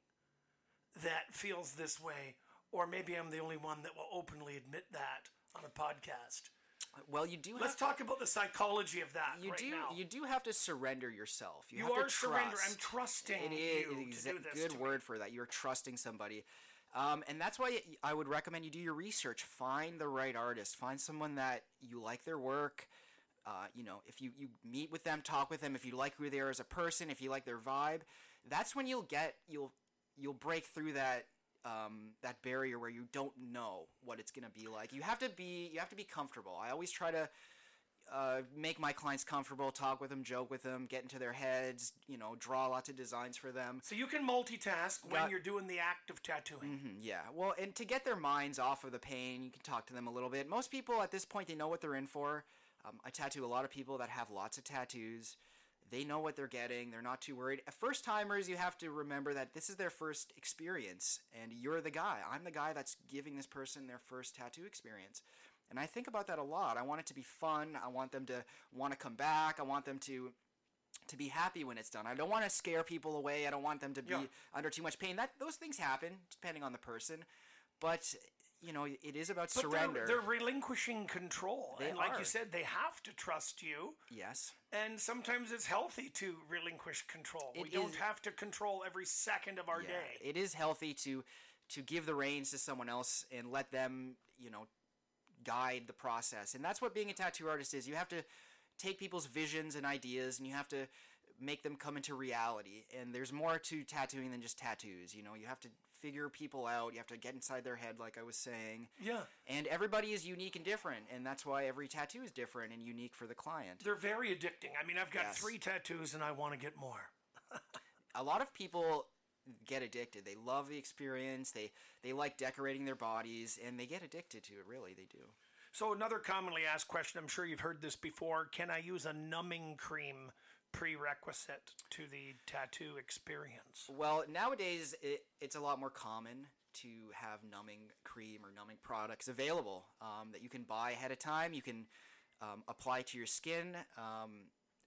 Speaker 1: that feels this way, or maybe I'm the only one that will openly admit that on a podcast.
Speaker 2: well, you do
Speaker 1: Let's talk about the psychology of that
Speaker 2: you
Speaker 1: right
Speaker 2: do
Speaker 1: now.
Speaker 2: you do have to surrender yourself. You,
Speaker 1: You are surrender. I'm trusting
Speaker 2: It is
Speaker 1: you
Speaker 2: exa-
Speaker 1: to do this
Speaker 2: good word
Speaker 1: me.
Speaker 2: for that. You're trusting somebody. Um, and that's why I would recommend you do your research. Find the right artist. Find someone that you like their work. Uh, you know, if you, you meet with them, talk with them. If you like who they are as a person, if you like their vibe, that's when you'll get you'll you'll break through that um, that barrier where you don't know what it's gonna be like. You have to be you have to be comfortable. I always try to uh, make my clients comfortable, talk with them, joke with them, get into their heads, you know, draw lots of designs for them.
Speaker 1: So you can multitask when
Speaker 2: Got-
Speaker 1: you're doing the act of tattooing.
Speaker 2: Mhm, yeah, well, and to get their minds off of the pain, you can talk to them a little bit. Most people at this point, they know what they're in for. Um, I tattoo a lot of people that have lots of tattoos. They know what they're getting. They're not too worried. First timers, you have to remember that this is their first experience, and you're the guy. I'm the guy that's giving this person their first tattoo experience. And I think about that a lot. I want it to be fun. I want them to want to come back. I want them to to be happy when it's done. I don't want to scare people away. I don't want them to be
Speaker 1: Yeah.
Speaker 2: under too much pain. That those things happen depending on the person, but you know it is about
Speaker 1: But
Speaker 2: surrender.
Speaker 1: They're, they're relinquishing control.
Speaker 2: They
Speaker 1: and like you said, they have to trust you.
Speaker 2: yes,
Speaker 1: And sometimes it's healthy to relinquish control. we
Speaker 2: It
Speaker 1: don't have to control every second of our
Speaker 2: yeah,
Speaker 1: day.
Speaker 2: it is healthy to to give the reins to someone else and let them you know guide the process. And that's what being a tattoo artist is. You have to take people's visions and ideas and you have to make them come into reality. And there's more to tattooing than just tattoos. You know, you have to figure people out. You have to get inside their head, like I was saying.
Speaker 1: yeah.
Speaker 2: And everybody is unique and different, and that's why every tattoo is different and unique for the client.
Speaker 1: They're very addicting. I mean, I've got
Speaker 2: Yes.
Speaker 1: three tattoos and I want to get more.
Speaker 2: A lot of people get addicted. They love the experience. They they like decorating their bodies, and they get addicted to it. Really, they do.
Speaker 1: So, another commonly asked question, I'm sure you've heard this before can I use a numbing cream prerequisite to the tattoo experience?
Speaker 2: Well, nowadays it, it's a lot more common to have numbing cream or numbing products available um, that you can buy ahead of time. You can um, apply to your skin um,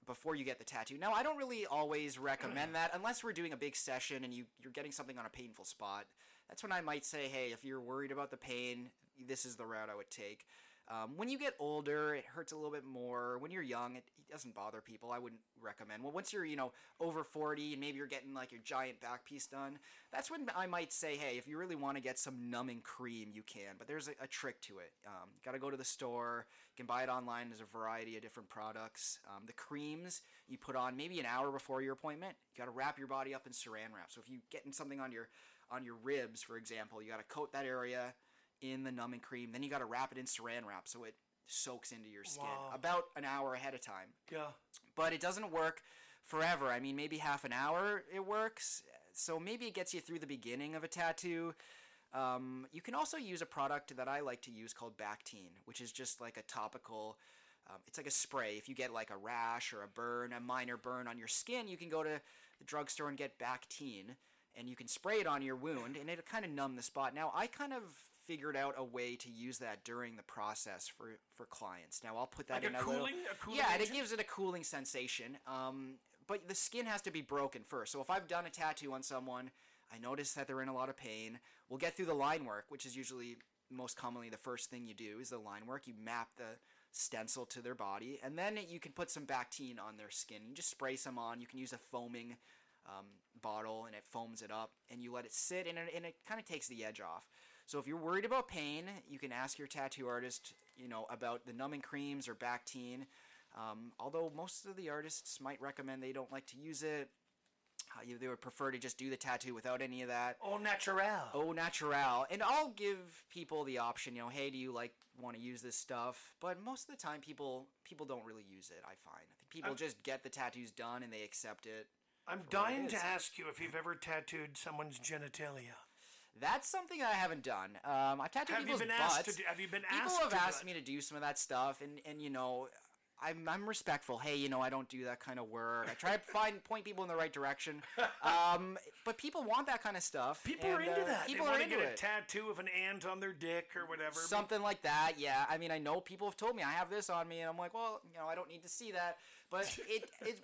Speaker 2: before you get the tattoo. Now, I don't really always recommend that unless we're doing a big session and you, you're getting something on a painful spot. That's when I might say, hey, if you're worried about the pain, this is the route I would take. Um, when you get older, it hurts a little bit more. When you're young, it, it doesn't bother people. I wouldn't recommend. Well, once you're, you know, over 40 and maybe you're getting like your giant back piece done, that's when I might say, hey, if you really want to get some numbing cream, you can. But there's a, a trick to it. Um, Got to go to the store. You can buy it online. There's a variety of different products. Um, the creams you put on maybe an hour before your appointment. You got to wrap your body up in saran wrap. So if you getting something on your on your ribs, for example, you got to coat that area in the numbing cream. Then you got to wrap it in saran wrap so it soaks into your skin
Speaker 1: Wow.
Speaker 2: about an hour ahead of time.
Speaker 1: Yeah.
Speaker 2: But it doesn't work forever. I mean, maybe half an hour it works. so maybe it gets you through the beginning of a tattoo. Um, you can also use a product that I like to use called Bactine, which is just like a topical. Um, it's like a spray. If you get like a rash or a burn, a minor burn on your skin, you can go to the drugstore and get Bactine, and you can spray it on your wound, and it'll kind of numb the spot. Now, I kind of figured out a way to use that during the process for for clients. Now, I'll put that
Speaker 1: Like
Speaker 2: in
Speaker 1: a
Speaker 2: a little.
Speaker 1: a cooling
Speaker 2: yeah, and it gives it a cooling sensation. Um, but the skin has to be broken first. So if I've done a tattoo on someone, I notice that they're in a lot of pain. We'll get through the line work, which is usually most commonly the first thing you do is the line work. You map the stencil to their body, and then you can put some Bactine on their skin. You just spray some on. You can use a foaming um, bottle, and it foams it up, and you let it sit, and it, and it kind of takes the edge off. So if you're worried about pain, you can ask your tattoo artist, you know, about the numbing creams or Bactine. Um, although most of the artists might recommend they don't like to use it. Uh, you- they would prefer to just do the tattoo without any of that.
Speaker 1: Au naturel.
Speaker 2: Au natural. And I'll give people the option, you know, hey, do you like want to use this stuff? But most of the time people people don't really use it, I find. I think people
Speaker 1: I'm-
Speaker 2: just get the tattoos done and they accept it.
Speaker 1: I'm dying to ask you if you've ever tattooed someone's genitalia.
Speaker 2: That's something I haven't done. Um, I've tattooed
Speaker 1: Have you been
Speaker 2: butts.
Speaker 1: asked to do, have you been
Speaker 2: people
Speaker 1: asked
Speaker 2: have
Speaker 1: to do
Speaker 2: asked me to do some of that stuff and and you know I'm, I'm respectful. Hey, you know, I don't do that kind of work. I try to find point people in the right direction. Um, but people want that kind of stuff.
Speaker 1: People are into
Speaker 2: uh,
Speaker 1: that.
Speaker 2: People
Speaker 1: they
Speaker 2: are into
Speaker 1: get
Speaker 2: it.
Speaker 1: a tattoo of an ant on their dick or whatever.
Speaker 2: Something like that, yeah. I mean, I know people have told me I have this on me, and I'm like, well, you know, I don't need to see that. But it it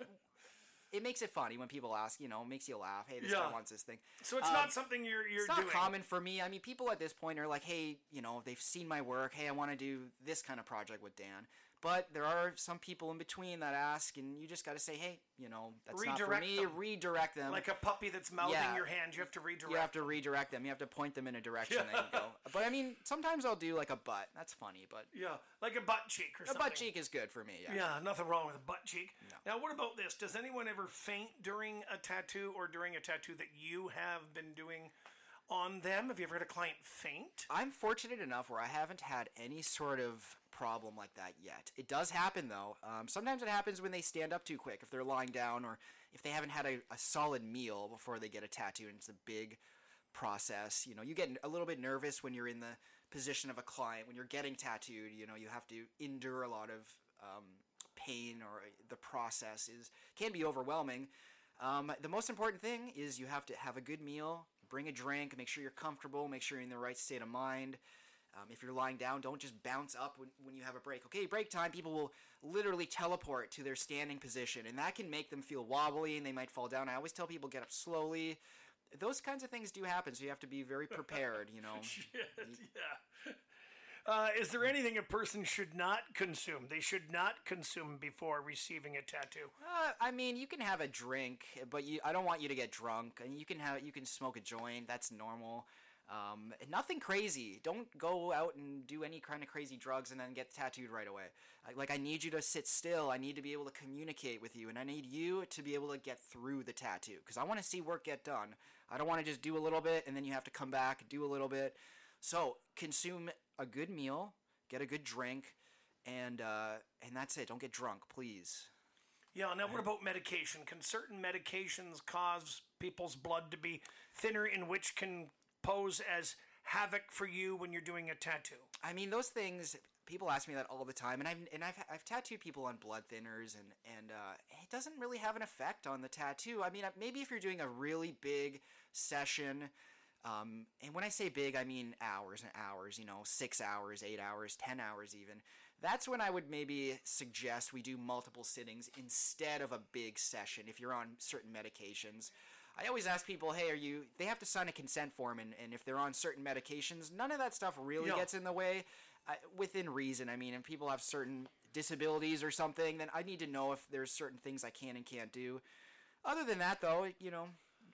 Speaker 2: it makes it funny when people ask. You know, it makes you laugh. Hey, this
Speaker 1: Yeah.
Speaker 2: guy wants this thing.
Speaker 1: so it's
Speaker 2: um,
Speaker 1: not something you're you're
Speaker 2: it's not
Speaker 1: doing.
Speaker 2: common for me. I mean, people at this point are like, hey, you know, they've seen my work. Hey, I want to do this kind of project with Dan. But there are some people in between that ask, and you just got to say, hey, you know, that's not for me.
Speaker 1: them.
Speaker 2: Redirect them.
Speaker 1: Like a puppy that's mouthing
Speaker 2: Yeah.
Speaker 1: your hand, you have to redirect.
Speaker 2: you have to redirect them. You have to point them in a direction they can go. But I mean, sometimes I'll do like a butt. That's funny, but
Speaker 1: Yeah, like a butt cheek or
Speaker 2: a
Speaker 1: something.
Speaker 2: butt cheek is good for me. Yeah.
Speaker 1: Yeah, nothing wrong with a butt cheek. Now, what about this? Does anyone ever faint during a tattoo or during a tattoo that you have been doing on them? Have you ever had a client faint?
Speaker 2: I'm fortunate enough where I haven't had any sort of problem like that yet. It does happen though. Um, sometimes it happens when they stand up too quick, if they're lying down, or if they haven't had a, a solid meal before they get a tattoo, and it's a big process. You know, you get a little bit nervous when you're in the position of a client when you're getting tattooed. You know, you have to endure a lot of um, pain, or the process is can be overwhelming. Um, the most important thing is you have to have a good meal, bring a drink, make sure you're comfortable, make sure you're in the right state of mind. Um, if you're lying down, don't just bounce up when, when you have a break. Okay, break time, people will literally teleport to their standing position, and that can make them feel wobbly and they might fall down. I always tell people get up slowly. Those kinds of things do happen, so you have to be very prepared, you know.
Speaker 1: yeah. Uh, is there anything a person should not consume? They should not consume before receiving a tattoo.
Speaker 2: Uh, I mean, you can have a drink, but you, I don't want you to get drunk. And you can have you can smoke a joint. That's normal. Um, nothing crazy. Don't go out and do any kind of crazy drugs and then get tattooed right away. I, like I need you to sit still. I need to be able to communicate with you, and I need you to be able to get through the tattoo because I want to see work get done. I don't want to just do a little bit and then you have to come back do a little bit. So consume a good meal, get a good drink, and uh, and that's it. Don't get drunk, please.
Speaker 1: Yeah, now what about medication? Can certain medications cause people's blood to be thinner, in which can pose as havoc for you when you're doing a tattoo?
Speaker 2: I mean, those things. People ask me that all the time, and I've and I've I've tattooed people on blood thinners, and and uh, it doesn't really have an effect on the tattoo. I mean, uh, maybe if you're doing a really big session, um, and when I say big, I mean hours and hours. You know, six hours, eight hours, ten hours, even. That's when I would maybe suggest we do multiple sittings instead of a big session. If you're on certain medications. I always ask people, hey, are you? They have to sign a consent form, and, and if they're on certain medications, none of that stuff really
Speaker 1: Yeah.
Speaker 2: gets in the way. Within reason. I mean, if people have certain disabilities or something, then I need to know if there's certain things I can and can't do. Other than that, though, you know,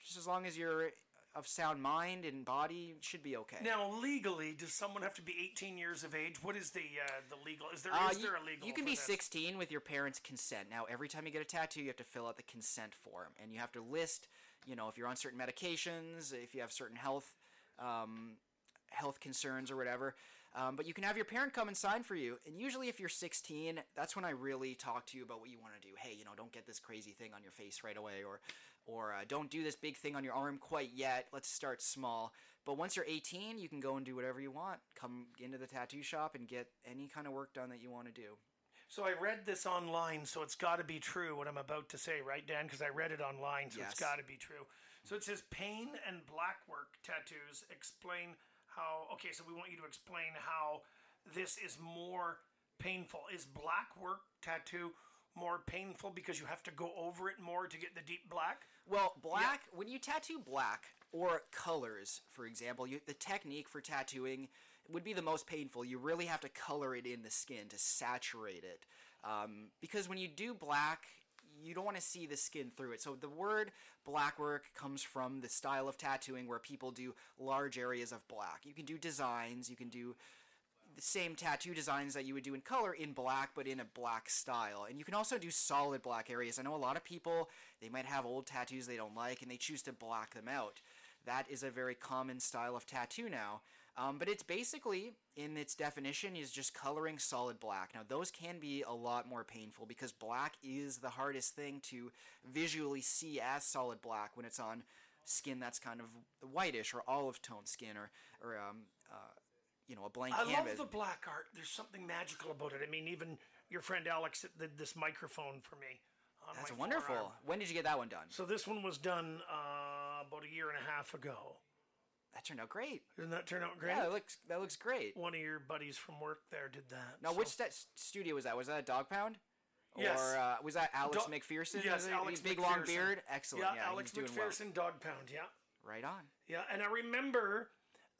Speaker 2: just as long as you're of sound mind and body, should be okay.
Speaker 1: Now, legally, does someone have to be 18 years of age? What is the uh, the legal? Is there is
Speaker 2: Uh, you,
Speaker 1: there a legal?
Speaker 2: you can be
Speaker 1: this?
Speaker 2: 16 with your parents' consent. Now, every time you get a tattoo, you have to fill out the consent form, and you have to list, you know, if you're on certain medications, if you have certain health, um, health concerns or whatever. Um, but you can have your parent come and sign for you. And usually, if you're 16, that's when I really talk to you about what you want to do. Hey, you know, don't get this crazy thing on your face right away, or or uh, don't do this big thing on your arm quite yet. Let's start small. But once you're 18, you can go and do whatever you want. Come into the tattoo shop and get any kind of work done that you want to do.
Speaker 1: So I read this online, so it's got to be true what I'm about to say, right, Dan? Because I read it online, so
Speaker 2: Yes.
Speaker 1: it's got to be true. So it says pain and black work tattoos explain how. Okay, so we want you to explain how this is more painful. Is black work tattoo more painful because you have to go over it more to get the deep black?
Speaker 2: Well, black, when you tattoo black or colors, for example, you, the technique for tattooing would be the most painful. You really have to color it in the skin to saturate it. Um, because when you do black, you don't want to see the skin through it. So the word black work comes from the style of tattooing where people do large areas of black. You can do designs, you can do the same tattoo designs that you would do in color in black but in a black style and you can also do solid black areas i know a lot of people they might have old tattoos they don't like and they choose to black them out that is a very common style of tattoo now um, but it's basically in its definition is just coloring solid black now those can be a lot more painful because black is the hardest thing to visually see as solid black when it's on skin that's kind of whitish or olive tone skin or, or um, uh, you know a blank
Speaker 1: I
Speaker 2: canvas
Speaker 1: love the black art. There's something magical about it. I mean, even your friend Alex did this microphone for me. On
Speaker 2: That's wonderful.
Speaker 1: forearm.
Speaker 2: When did you get that one done?
Speaker 1: So this one was done uh, about a year and a half ago.
Speaker 2: That turned out great.
Speaker 1: Doesn't that turn out great?
Speaker 2: Yeah, that looks that looks great.
Speaker 1: One of your buddies from work there did that.
Speaker 2: Now,
Speaker 1: so-
Speaker 2: which sta- studio was that? Was that a Dog Pound?
Speaker 1: Yes.
Speaker 2: Or uh, was that Alex
Speaker 1: Do-
Speaker 2: McPherson?
Speaker 1: Yes, Alex
Speaker 2: big long beard. Excellent.
Speaker 1: Yeah,
Speaker 2: Yeah,
Speaker 1: Alex
Speaker 2: doing well.
Speaker 1: McPherson, Dog Pound. Yeah,
Speaker 2: Right on.
Speaker 1: yeah. And I remember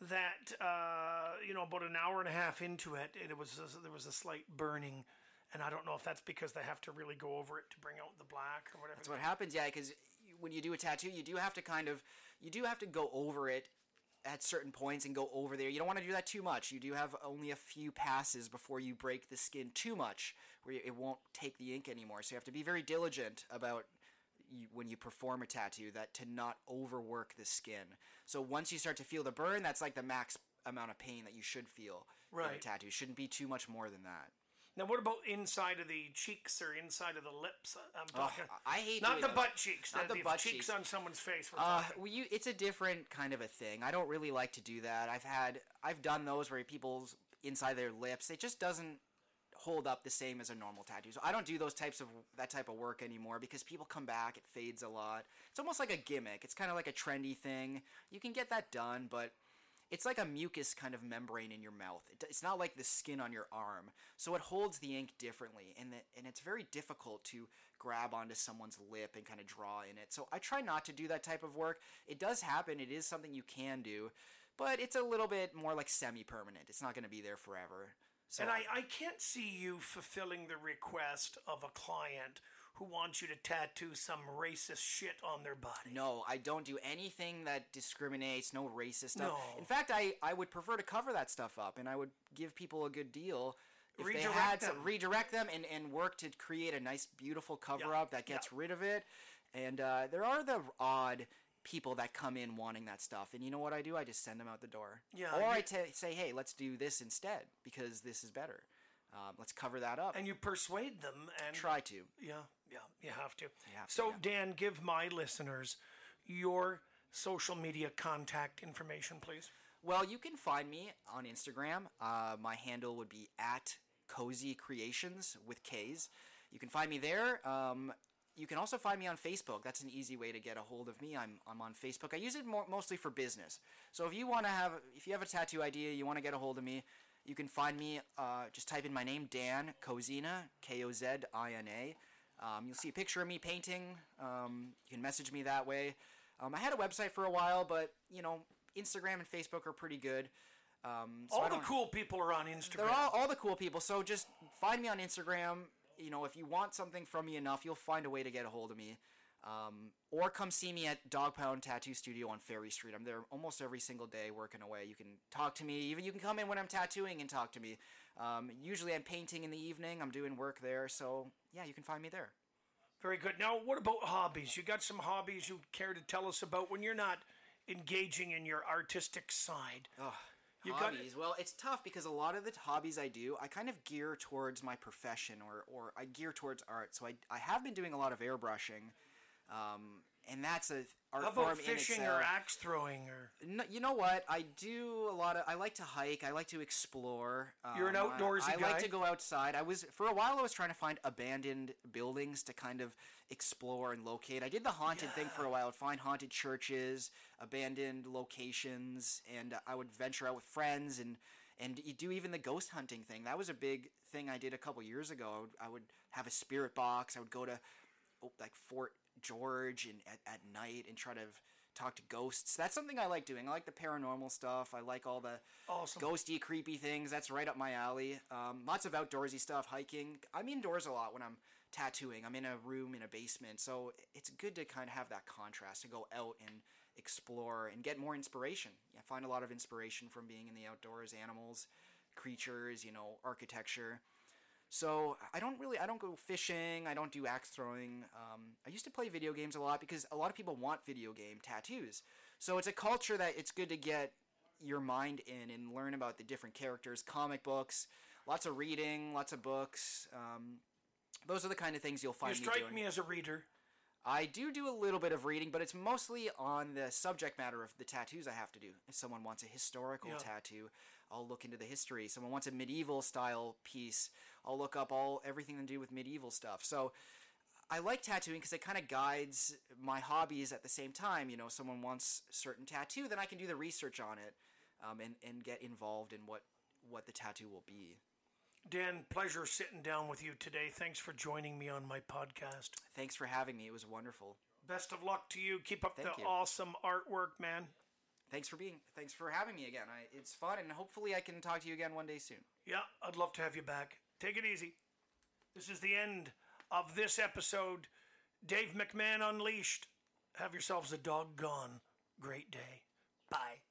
Speaker 1: that uh, you know about an hour and a half into it, it was there was a slight burning, and I don't know if that's because they have to really go over it to bring out the black or whatever.
Speaker 2: That's what happens. Yeah, because when you do a tattoo, you do have to kind of you do have to go over it at certain points and go over there. You don't want to do that too much. You do have only a few passes before you break the skin too much, where it won't take the ink anymore. So you have to be very diligent about you, when you perform a tattoo that to not overwork the skin. So once you start to feel the burn, that's like the max amount of pain that you should feel in a tattoo. Shouldn't be too much more than that.
Speaker 1: Now, what about inside of the cheeks or inside of the lips? I'm talking.
Speaker 2: I hate
Speaker 1: not
Speaker 2: doing
Speaker 1: the
Speaker 2: those.
Speaker 1: butt cheeks.
Speaker 2: Not
Speaker 1: the,
Speaker 2: the
Speaker 1: the
Speaker 2: butt
Speaker 1: cheeks,
Speaker 2: cheeks.
Speaker 1: on someone's face.
Speaker 2: Uh, well, you, it's a different kind of a thing. I don't really like to do that. I've had, I've done those where people's inside their lips, it just doesn't hold up the same as a normal tattoo. So I don't do those types of that type of work anymore because people come back, it fades a lot. It's almost like a gimmick. It's kind of like a trendy thing. You can get that done, but it's like a mucus kind of membrane in your mouth. It, it's not like the skin on your arm, so it holds the ink differently, and the, and it's very difficult to grab onto someone's lip and kind of draw in it. So I try not to do that type of work. It does happen. It is something you can do, but it's a little bit more like semi-permanent. It's not going to be there forever. So
Speaker 1: And I, I can't see you fulfilling the request of a client who wants you to tattoo some racist shit on their body.
Speaker 2: No, I don't do anything that discriminates, no racist stuff.
Speaker 1: No.
Speaker 2: In fact, I, I would prefer to cover that stuff up and I would give people a good deal if they had
Speaker 1: them.
Speaker 2: to redirect them and, and work to create a nice, beautiful cover up that gets rid of it. And uh, there are the odd people that come in wanting that stuff. And you know what I do? I just send them out the door.
Speaker 1: Yeah,
Speaker 2: Or I t- say, hey, let's do this instead because this is better. Um, let's cover that up.
Speaker 1: And you persuade them and
Speaker 2: Try to.
Speaker 1: Yeah, yeah, you have to.
Speaker 2: have to,
Speaker 1: so,
Speaker 2: yeah.
Speaker 1: Dan, give my listeners your social media contact information, please.
Speaker 2: Well, you can find me on Instagram. Uh, my handle would be at Cozy Creations with K's. You can find me there. Um, you can also find me on Facebook. That's an easy way to get a hold of me. I'm, I'm on Facebook. I use it more, mostly for business. So if you want to have, if you have a tattoo idea, you want to get a hold of me, you can find me. Uh, just type in my name, Dan Kozina, K O Z I N A. Um, you'll see a picture of me painting. Um, you can message me that way. Um, I had a website for a while, but you know, Instagram and Facebook are pretty good. Um, so
Speaker 1: All the cool people are on Instagram.
Speaker 2: they're all, all the cool people. So just find me on Instagram. You know, if you want something from me enough, you'll find a way to get a hold of me. Um, or come see me at Dog Pound Tattoo Studio on Ferry Street. I'm there almost every single day working away. You can talk to me. Even you can come in when I'm tattooing and talk to me. Um, usually I'm painting in the evening. I'm doing work there. So yeah, you can find me there.
Speaker 1: Very good. Now, what about hobbies? You got some hobbies you care to tell us about when you're not engaging in your artistic side?
Speaker 2: Oh,
Speaker 1: You got
Speaker 2: hobbies. Well, it's tough because a lot of the hobbies I do, I kind of gear towards my profession or, or I gear towards art. So I, I have been doing a lot of airbrushing, um, and that's a art
Speaker 1: How about
Speaker 2: in
Speaker 1: fishing or axe throwing or
Speaker 2: No, you know what? I do a lot of. I like to hike. I like to explore.
Speaker 1: You're an
Speaker 2: Um, I-
Speaker 1: outdoorsy
Speaker 2: I, like to go outside. I was for a while. I was trying to find abandoned buildings to kind of explore and locate. I did the haunted thing for a while. I'd find haunted churches, abandoned locations, and I would venture out with friends and and you do even the ghost hunting thing. That was a big thing I did a couple years ago. I would, I would have a spirit box. I would go to oh, like Fort George and at, at night and try to talk to ghosts. That's something I like doing. I like the paranormal stuff. I like all the
Speaker 1: Awesome.
Speaker 2: ghosty, creepy things. That's right up my alley. Um, lots of outdoorsy stuff, hiking. I'm indoors a lot when I'm tattooing. I'm in a room in a basement, so it's good to kind of have that contrast to go out and explore and get more inspiration. I find a lot of inspiration from being in the outdoors, animals, creatures, you know, architecture. So I don't really I don't go fishing. I don't do axe throwing. Um, I used to play video games a lot because a lot of people want video game tattoos. So it's a culture that it's good to get your mind in and learn about the different characters, comic books, lots of reading, lots of books. Um, those are the kind of things you'll
Speaker 1: You
Speaker 2: find me
Speaker 1: strike
Speaker 2: doing.
Speaker 1: me as a reader.
Speaker 2: I do do a little bit of reading, but it's mostly on the subject matter of the tattoos I have to do. If someone wants a historical
Speaker 1: Yeah.
Speaker 2: tattoo, I'll look into the history. Someone wants a medieval style piece, I'll look up all everything to do with medieval stuff. So I like tattooing because it kind of guides my hobbies at the same time. You know, someone wants certain tattoo, then I can do the research on it um, and and get involved in what what the tattoo will be.
Speaker 1: Dan, pleasure sitting down with you today. Thanks for joining me on my podcast.
Speaker 2: Thanks for having me. It was wonderful.
Speaker 1: Best of luck to you. Keep up
Speaker 2: Thank
Speaker 1: the
Speaker 2: you.
Speaker 1: awesome artwork, man.
Speaker 2: Thanks for being. Thanks for having me again. I, it's fun, and hopefully I can talk to you again one day soon.
Speaker 1: Yeah, I'd love to have you back. Take it easy. This is the end of this episode. Dave McMahon Unleashed. Have yourselves a doggone great day. Bye.